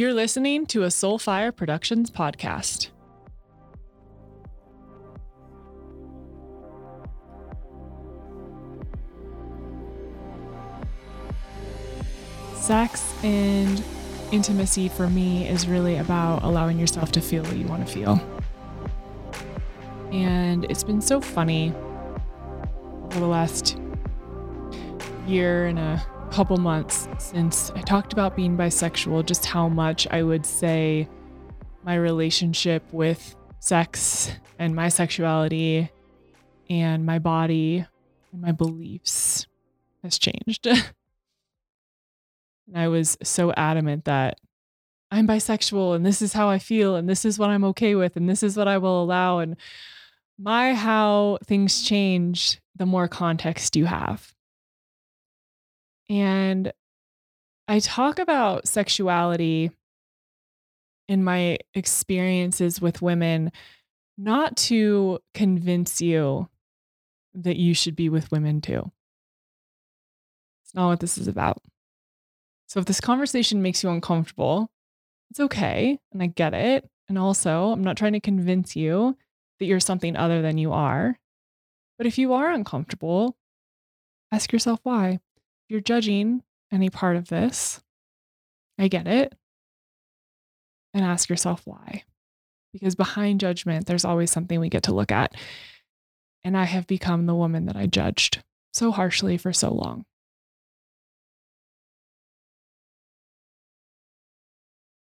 You're listening to a Soulfire Productions podcast. Sex and intimacy for me is really about allowing yourself to feel what you want to feel. And it's been so funny over the last year and a couple months since I talked about being bisexual, just how much I would say my relationship with sex and my sexuality and my body and my beliefs has changed. and I was so adamant that I'm bisexual and this is how I feel and this is what I'm okay with and this is what I will allow. And my how things change the more context you have. And I talk about sexuality in my experiences with women, not to convince you that you should be with women too. It's not what this is about. So if this conversation makes you uncomfortable, it's okay. And I get it. And also, I'm not trying to convince you that you're something other than you are. But if you are uncomfortable, ask yourself why you're judging any part of this, I get it. And ask yourself why. Because behind judgment, there's always something we get to look at. And I have become the woman that I judged so harshly for so long.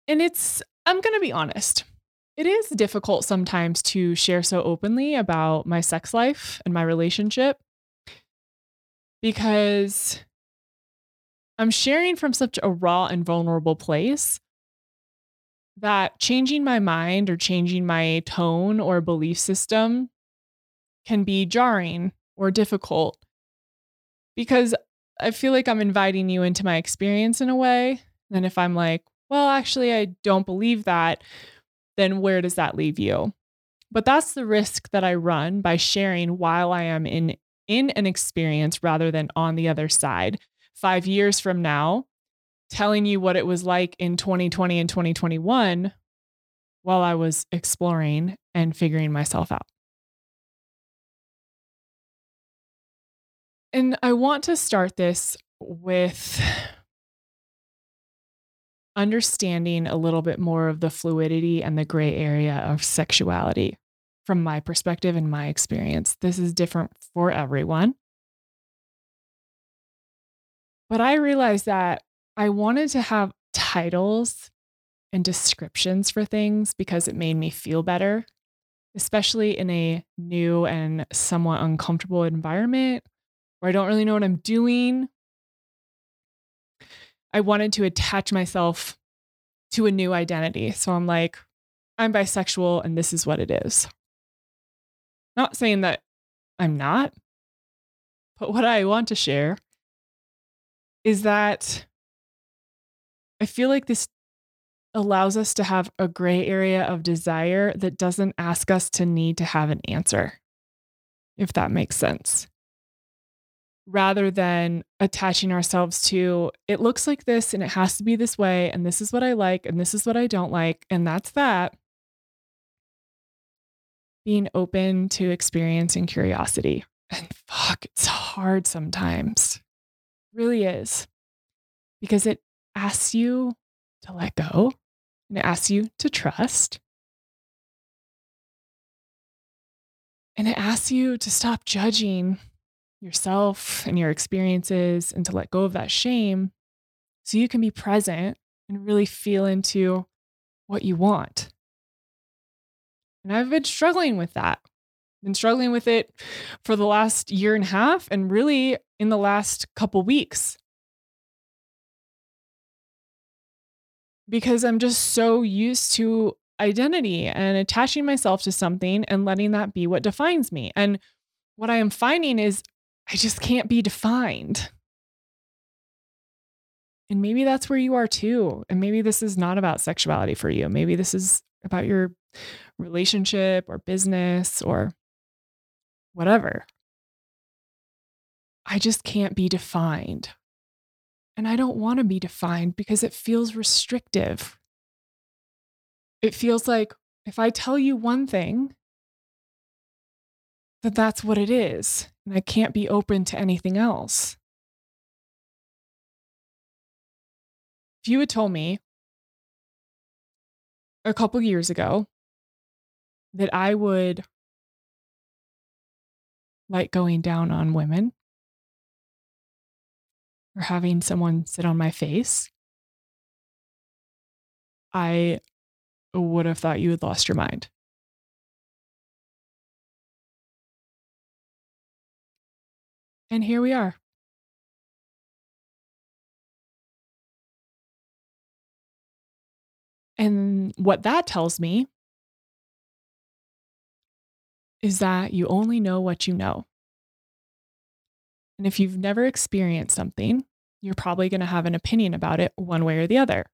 And it's, I'm going to be honest, it is difficult sometimes to share so openly about my sex life and my relationship because I'm sharing from such a raw and vulnerable place that changing my mind or changing my tone or belief system can be jarring or difficult because I feel like I'm inviting you into my experience in a way. And if I'm like, well, actually, I don't believe that, then where does that leave you? But that's the risk that I run by sharing while I am in in an experience rather than on the other side five years from now telling you what it was like in 2020 and 2021 while I was exploring and figuring myself out. And I want to start this with understanding a little bit more of the fluidity and the gray area of sexuality from my perspective and my experience. This is different for everyone. But I realized that I wanted to have titles and descriptions for things because it made me feel better, especially in a new and somewhat uncomfortable environment where I don't really know what I'm doing. I wanted to attach myself to a new identity. So I'm like, I'm bisexual and this is what it is. Not saying that I'm not, but what I want to share is that I feel like this allows us to have a gray area of desire that doesn't ask us to need to have an answer, if that makes sense. Rather than attaching ourselves to, it looks like this and it has to be this way, and this is what I like, and this is what I don't like, and that's that. Being open to experience and curiosity. And fuck, it's hard sometimes really is because it asks you to let go and it asks you to trust. And it asks you to stop judging yourself and your experiences and to let go of that shame so you can be present and really feel into what you want. And I've been struggling with that. Been struggling with it for the last year and a half and really in the last couple weeks. Because I'm just so used to identity and attaching myself to something and letting that be what defines me. And what I am finding is I just can't be defined. And maybe that's where you are too. And maybe this is not about sexuality for you. Maybe this is about your relationship or business or whatever. I just can't be defined. And I don't want to be defined because it feels restrictive. it feels like if I tell you one thing, that that's what it is, and I can't be open to anything else. If you had told me a couple years ago that I would like going down on women or having someone sit on my face, I would have thought you had lost your mind. And here we are. And what that tells me is that you only know what you know. And if you've never experienced something, you're probably going to have an opinion about it one way or the other.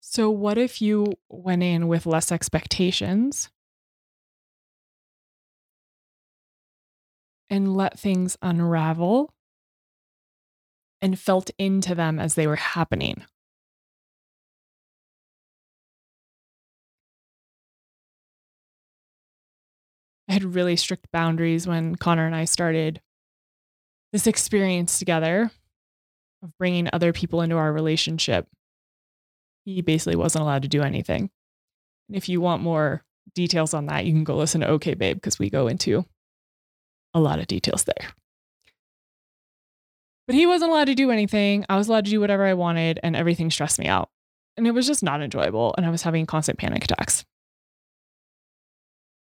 So, what if you went in with less expectations and let things unravel and felt into them as they were happening. Had really strict boundaries when Connor and I started this experience together of bringing other people into our relationship. He basically wasn't allowed to do anything. And if you want more details on that, you can go listen to OK Babe because we go into a lot of details there. But he wasn't allowed to do anything. I was allowed to do whatever I wanted, and everything stressed me out. And it was just not enjoyable. And I was having constant panic attacks.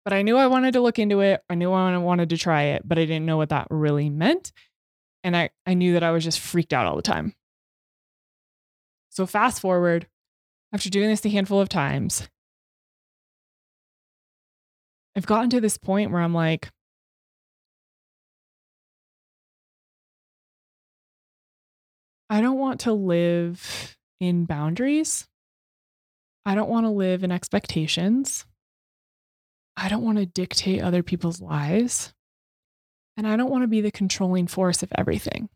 But I knew I wanted to look into it. I knew I wanted to try it, but I didn't know what that really meant. And I, I knew that I was just freaked out all the time. So, fast forward, after doing this a handful of times, I've gotten to this point where I'm like, I don't want to live in boundaries. I don't want to live in expectations. I don't want to dictate other people's lives. And I don't want to be the controlling force of everything.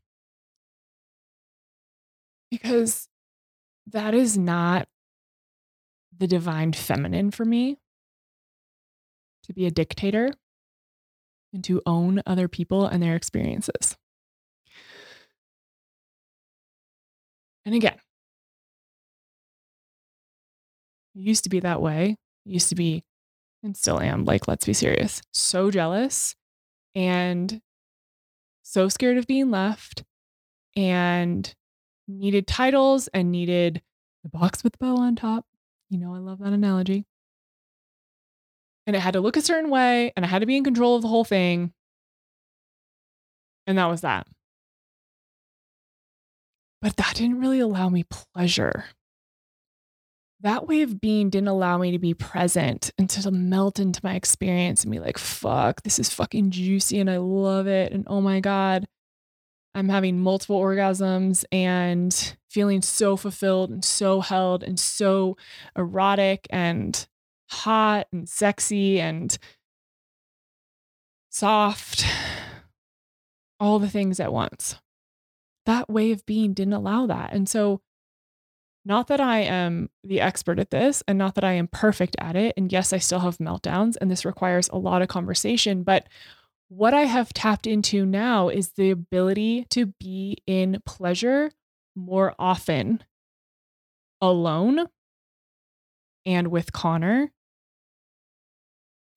Because that is not the divine feminine for me to be a dictator and to own other people and their experiences. And again, it used to be that way. It used to be, and still am, like, let's be serious, so jealous and so scared of being left and needed titles and needed the box with the bow on top. You know, I love that analogy. And it had to look a certain way and I had to be in control of the whole thing. And that was that. But that didn't really allow me pleasure. That way of being didn't allow me to be present and to melt into my experience and be like, fuck, this is fucking juicy and I love it. And oh my God, I'm having multiple orgasms and feeling so fulfilled and so held and so erotic and hot and sexy and soft, all the things at once that way of being didn't allow that. And so, not that I am the expert at this and not that I am perfect at it. And yes, I still have meltdowns and this requires a lot of conversation. But what I have tapped into now is the ability to be in pleasure more often alone and with Connor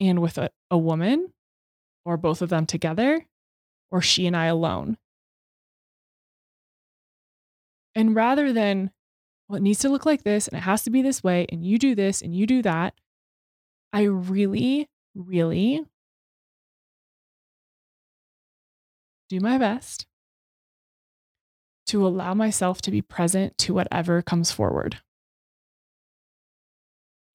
and with a, a woman or both of them together or she and I alone. And rather than, well, it needs to look like this and it has to be this way, and you do this and you do that, I really, really do my best to allow myself to be present to whatever comes forward.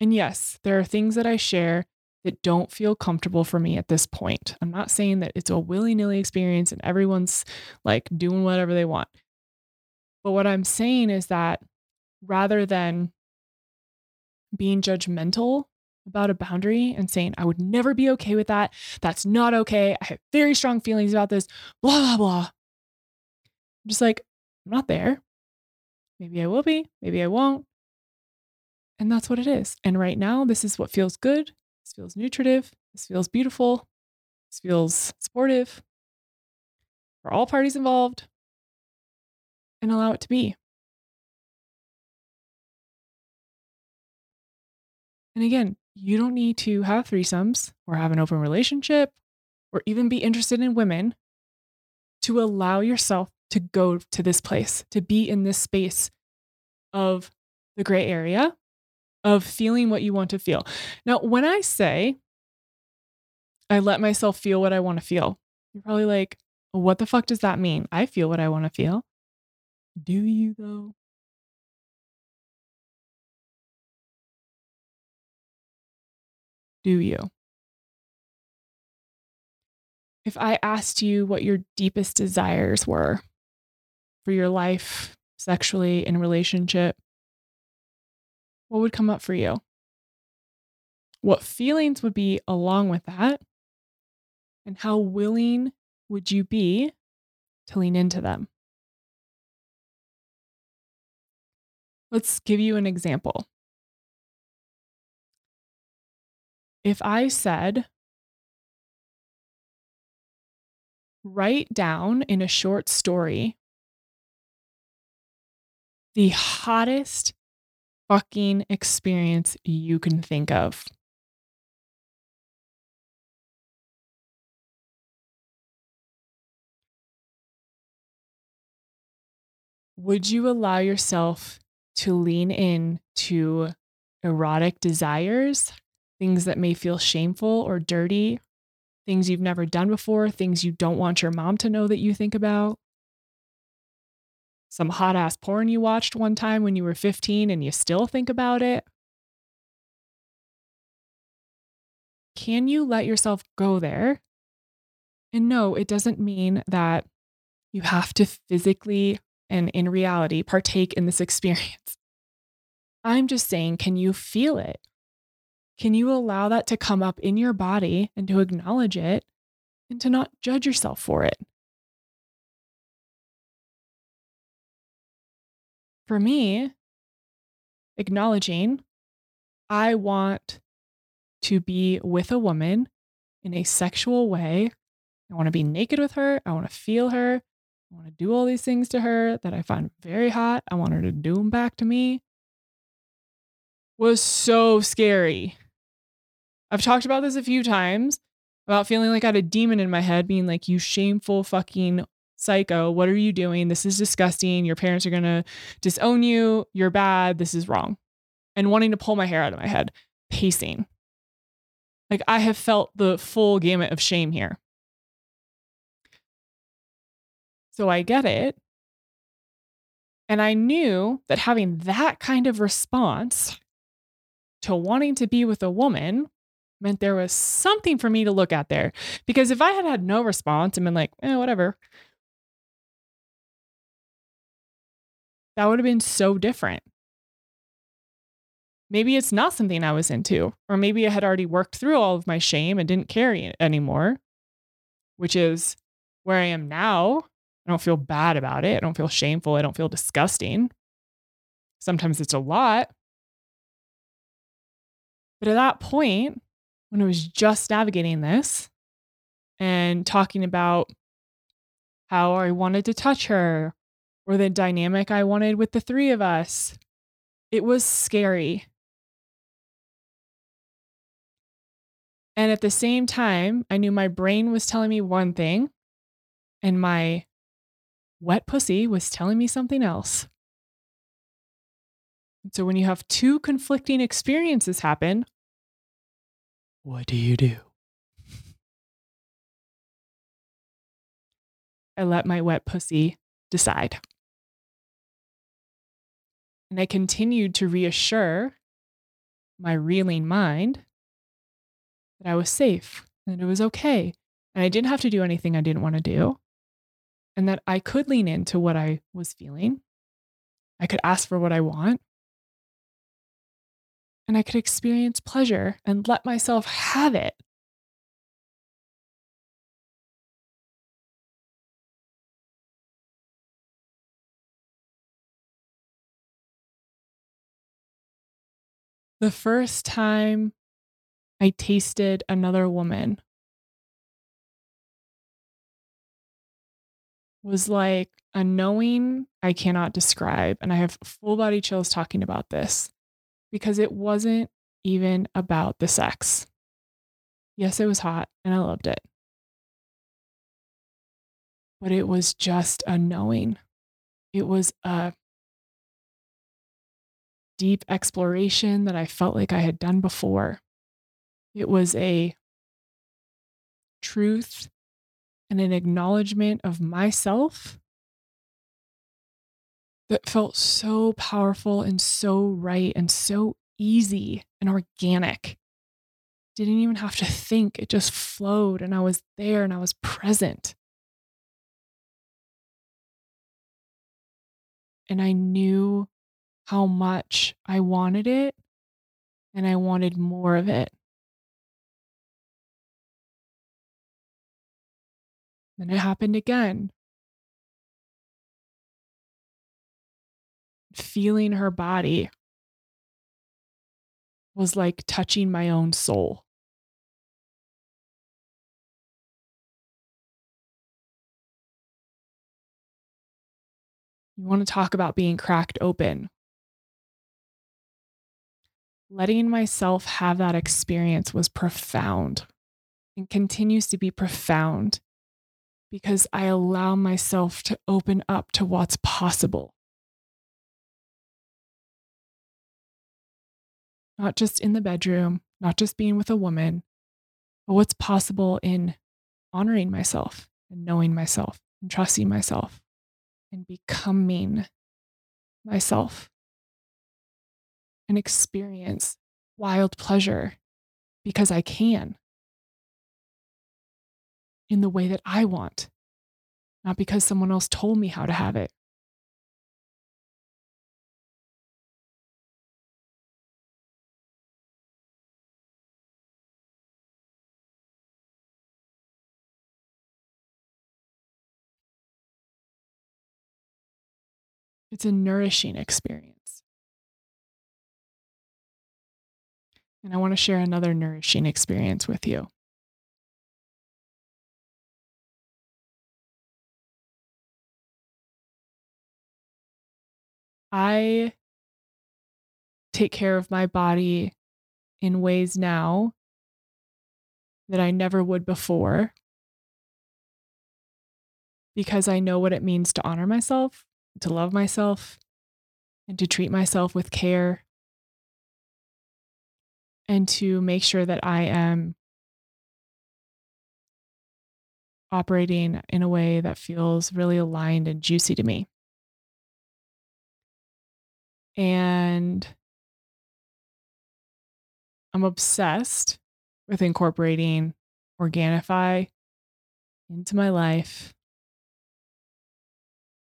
And yes, there are things that I share that don't feel comfortable for me at this point. I'm not saying that it's a willy nilly experience and everyone's like doing whatever they want. But what I'm saying is that rather than being judgmental about a boundary and saying, I would never be okay with that. That's not okay. I have very strong feelings about this, blah, blah, blah. I'm just like, I'm not there. Maybe I will be, maybe I won't. And that's what it is. And right now, this is what feels good. This feels nutritive. This feels beautiful. This feels supportive for all parties involved. And allow it to be. And again, you don't need to have threesomes or have an open relationship or even be interested in women to allow yourself to go to this place, to be in this space of the gray area of feeling what you want to feel. Now, when I say I let myself feel what I want to feel, you're probably like, what the fuck does that mean? I feel what I want to feel. Do you though? Do you? If I asked you what your deepest desires were for your life, sexually, in relationship, what would come up for you? What feelings would be along with that? And how willing would you be to lean into them? Let's give you an example. If I said, write down in a short story the hottest fucking experience you can think of. Would you allow yourself to lean in to erotic desires, things that may feel shameful or dirty, things you've never done before, things you don't want your mom to know that you think about? some hot ass porn you watched one time when you were 15 and you still think about it? Can you let yourself go there? And no, it doesn't mean that you have to physically and in reality partake in this experience. I'm just saying, can you feel it? Can you allow that to come up in your body and to acknowledge it and to not judge yourself for it? for me, acknowledging I want to be with a woman in a sexual way. I want to be naked with her. I want to feel her. I want to do all these things to her that I find very hot. I want her to do them back to me. Was so scary. I've talked about this a few times about feeling like I had a demon in my head being like, you shameful fucking psycho. What are you doing? This is disgusting. Your parents are going to disown you. You're bad. This is wrong. And wanting to pull my hair out of my head, pacing. Like I have felt the full gamut of shame here. So I get it. And I knew that having that kind of response to wanting to be with a woman meant there was something for me to look at there. Because if I had had no response and been like, eh, whatever, that would have been so different. Maybe it's not something I was into, or maybe I had already worked through all of my shame and didn't carry it anymore, which is where I am now. I don't feel bad about it. I don't feel shameful. I don't feel disgusting. Sometimes it's a lot. But at that point, when I was just navigating this and talking about how I wanted to touch her or the dynamic I wanted with the three of us. It was scary. And at the same time, I knew my brain was telling me one thing and my wet pussy was telling me something else. So when you have two conflicting experiences happen, what do you do? I let my wet pussy decide. And I continued to reassure my reeling mind that I was safe and it was okay. And I didn't have to do anything I didn't want to do. And that I could lean into what I was feeling. I could ask for what I want and I could experience pleasure and let myself have it. The first time I tasted another woman was like a knowing I cannot describe. And I have full body chills talking about this because it wasn't even about the sex. Yes, it was hot and I loved it. But it was just a knowing. It was a deep exploration that I felt like I had done before. It was a truth and an acknowledgement of myself that felt so powerful and so right and so easy and organic. Didn't even have to think, it just flowed, and I was there and I was present. And I knew how much I wanted it, and I wanted more of it. Then it happened again. Feeling her body was like touching my own soul. You want to talk about being cracked open. Letting myself have that experience was profound and continues to be profound because I allow myself to open up to what's possible. Not just in the bedroom, not just being with a woman, but what's possible in honoring myself and knowing myself and trusting myself and becoming myself and experience wild pleasure because I can in the way that I want, not because someone else told me how to have it. It's a nourishing experience. And I want to share another nourishing experience with you. I take care of my body in ways now that I never would before because I know what it means to honor myself, to love myself, and to treat myself with care, and to make sure that I am operating in a way that feels really aligned and juicy to me. And I'm obsessed with incorporating Organifi into my life.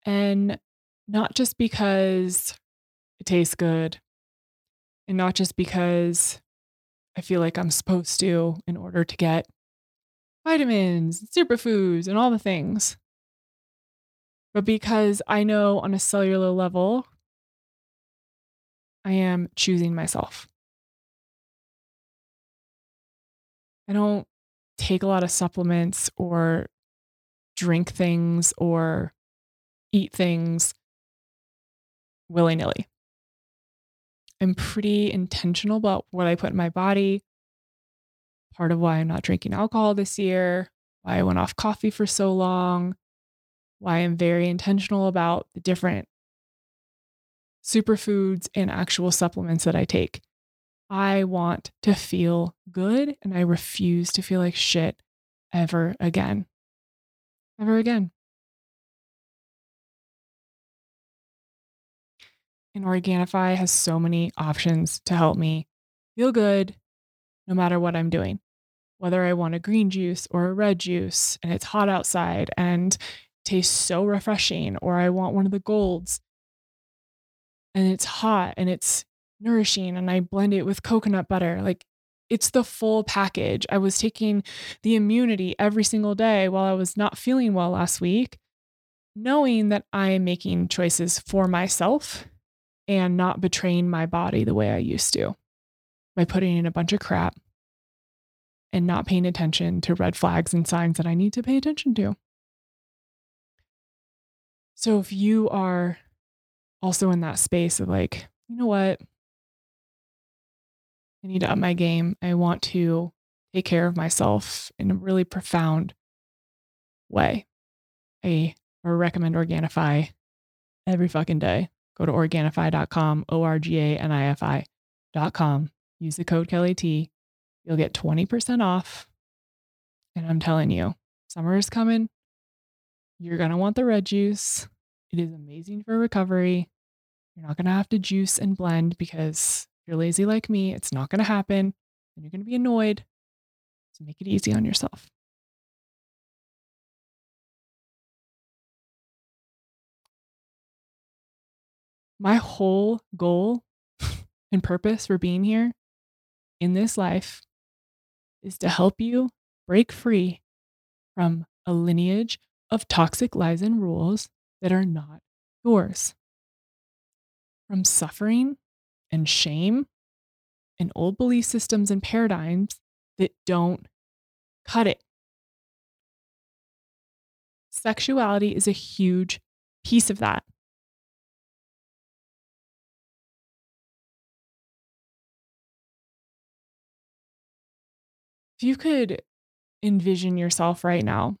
And not just because it tastes good, and not just because I feel like I'm supposed to in order to get vitamins, superfoods, and all the things, but because I know on a cellular level I am choosing myself. I don't take a lot of supplements or drink things or eat things willy nilly. I'm pretty intentional about what I put in my body. Part of why I'm not drinking alcohol this year, why I went off coffee for so long, why I'm very intentional about the different superfoods, and actual supplements that I take. I want to feel good and I refuse to feel like shit ever again. Ever again. And Organifi has so many options to help me feel good no matter what I'm doing. Whether I want a green juice or a red juice and it's hot outside and tastes so refreshing, or I want one of the golds and it's hot and it's nourishing and I blend it with coconut butter. Like it's the full package. I was taking the immunity every single day while I was not feeling well last week, knowing that I am making choices for myself and not betraying my body the way I used to. by putting in a bunch of crap and not paying attention to red flags and signs that I need to pay attention to. So if you are also in that space of like, you know what? I need to up my game. I want to take care of myself in a really profound way. I recommend Organifi every fucking day. Go to Organifi.com, O R G A N I F I.com. Use the code Kelli T. You'll get 20% off. And I'm telling you, summer is coming. You're going to want the red juice. It is amazing for recovery. You're not going to have to juice and blend because if you're lazy like me, it's not going to happen and you're going to be annoyed. So make it easy on yourself. My whole goal and purpose for being here in this life is to help you break free from a lineage of toxic lies and rules that are not yours. From suffering and shame and old belief systems and paradigms that don't cut it. Sexuality is a huge piece of that. If you could envision yourself right now,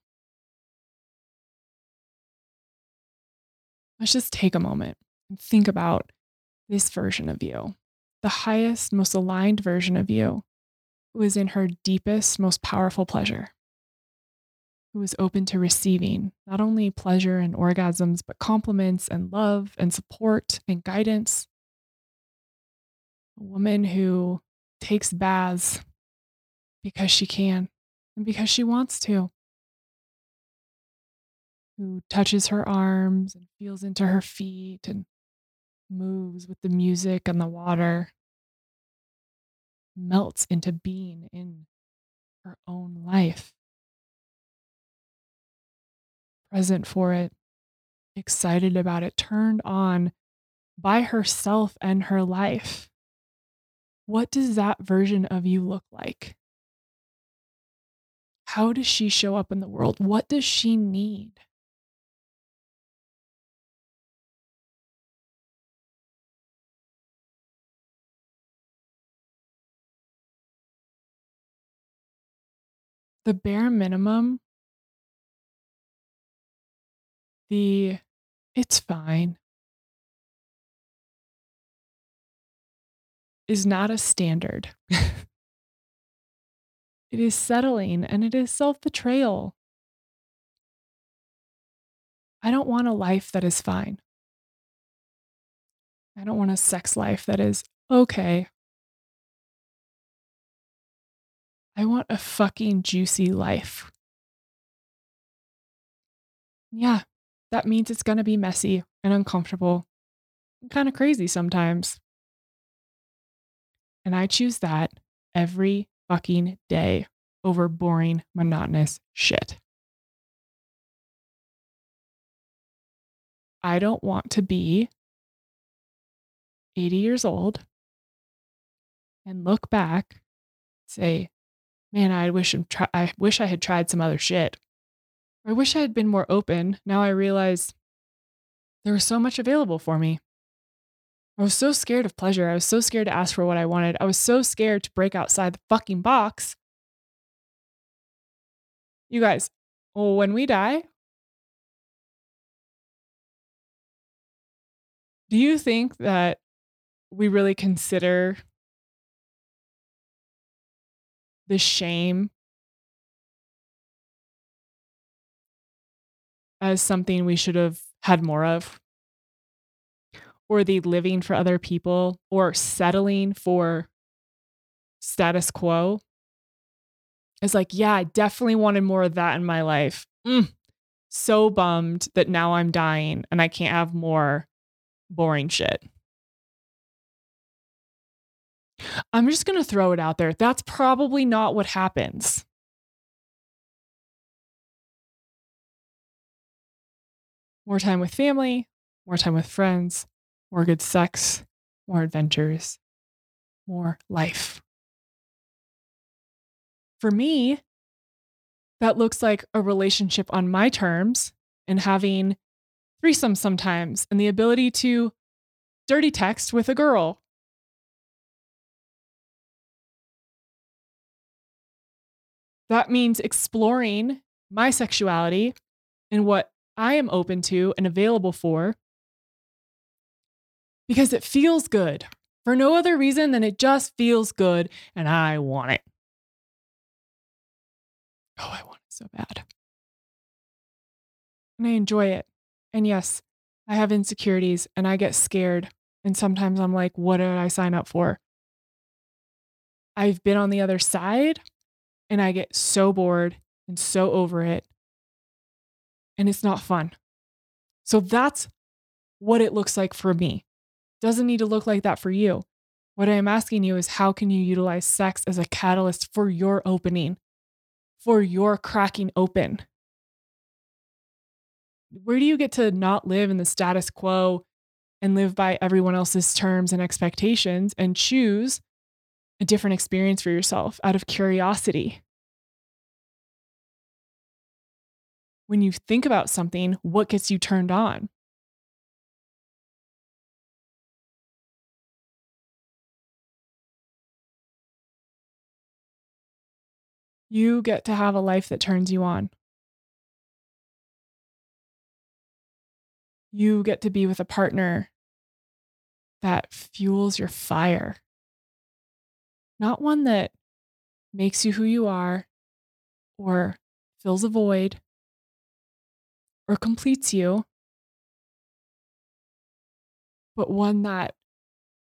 let's just take a moment and think about this version of you, the highest, most aligned version of you, who is in her deepest, most powerful pleasure, who is open to receiving not only pleasure and orgasms, but compliments and love and support and guidance. A woman who takes baths because she can and because she wants to. Who touches her arms and feels into her feet and moves with the music and the water, melts into being in her own life. Present for it, excited about it, turned on by herself and her life. What does that version of you look like? How does she show up in the world? What does she need? The bare minimum, the it's fine is not a standard. It is settling and it is self betrayal. I don't want a life that is fine. I don't want a sex life that is okay. I want a fucking juicy life. Yeah, that means it's going to be messy and uncomfortable and kind of crazy sometimes. And I choose that every fucking day over boring, monotonous shit. I don't want to be 80 years old and look back, say, man, I wish I wish I had tried some other shit. I wish I had been more open. Now I realize there was so much available for me. I was so scared of pleasure. I was so scared to ask for what I wanted. I was so scared to break outside the fucking box. You guys, when we die, do you think that we really consider the shame as something we should have had more of? Or the living for other people or settling for status quo It's like, yeah, I definitely wanted more of that in my life. Mm, so bummed that now I'm dying and I can't have more boring shit. I'm just going to throw it out there. That's probably not what happens. More time with family, more time with friends, more good sex, more adventures, more life. For me, that looks like a relationship on my terms and having threesomes sometimes and the ability to dirty text with a girl. That means exploring my sexuality and what I am open to and available for because it feels good for no other reason than it just feels good and I want it. Oh, I want it so bad. And I enjoy it. And yes, I have insecurities and I get scared. And sometimes I'm like, what did I sign up for? I've been on the other side and I get so bored and so over it. And it's not fun. So that's what it looks like for me. Doesn't need to look like that for you. What I am asking you is how can you utilize sex as a catalyst for your opening, for your cracking open? Where do you get to not live in the status quo and live by everyone else's terms and expectations and choose a different experience for yourself out of curiosity? When you think about something, what gets you turned on? You get to have a life that turns you on. You get to be with a partner that fuels your fire, not one that makes you who you are or fills a void or completes you, but one that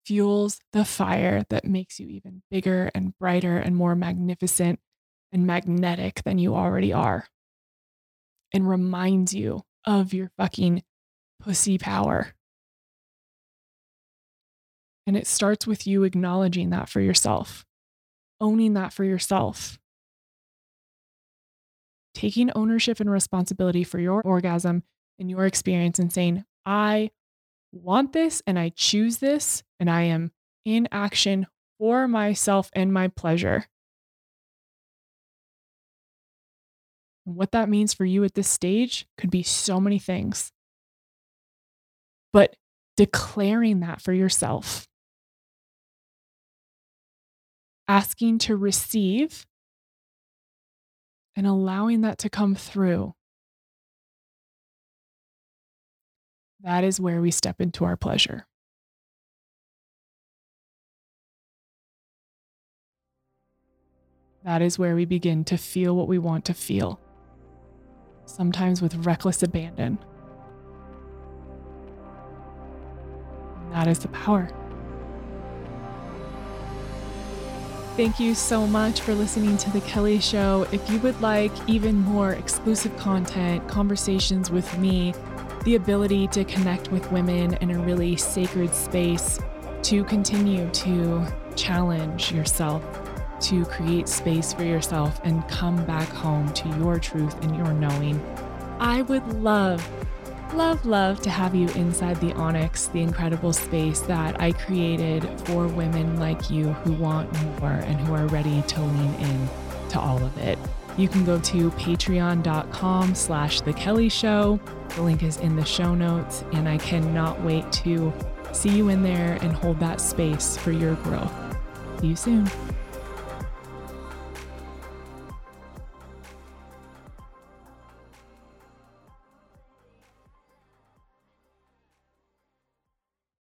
fuels the fire that makes you even bigger and brighter and more magnificent and magnetic than you already are and reminds you of your fucking pussy power. And it starts with you acknowledging that for yourself, owning that for yourself, taking ownership and responsibility for your orgasm and your experience and saying, I want this and I choose this and I am in action for myself and my pleasure. What that means for you at this stage could be so many things. But declaring that for yourself, asking to receive and allowing that to come through. That is where we step into our pleasure. That is where we begin to feel what we want to feel sometimes with reckless abandon. And that is the power. Thank you so much for listening to The Kelli Show. If you would like even more exclusive content, conversations with me, the ability to connect with women in a really sacred space, to continue to challenge yourself to create space for yourself and come back home to your truth and your knowing. I would love, love, love to have you inside the Onyx, the incredible space that I created for women like you who want more and who are ready to lean in to all of it. You can go to patreon.com slash the Kelli Show. The link is in the show notes, and I cannot wait to see you in there and hold that space for your growth. See you soon.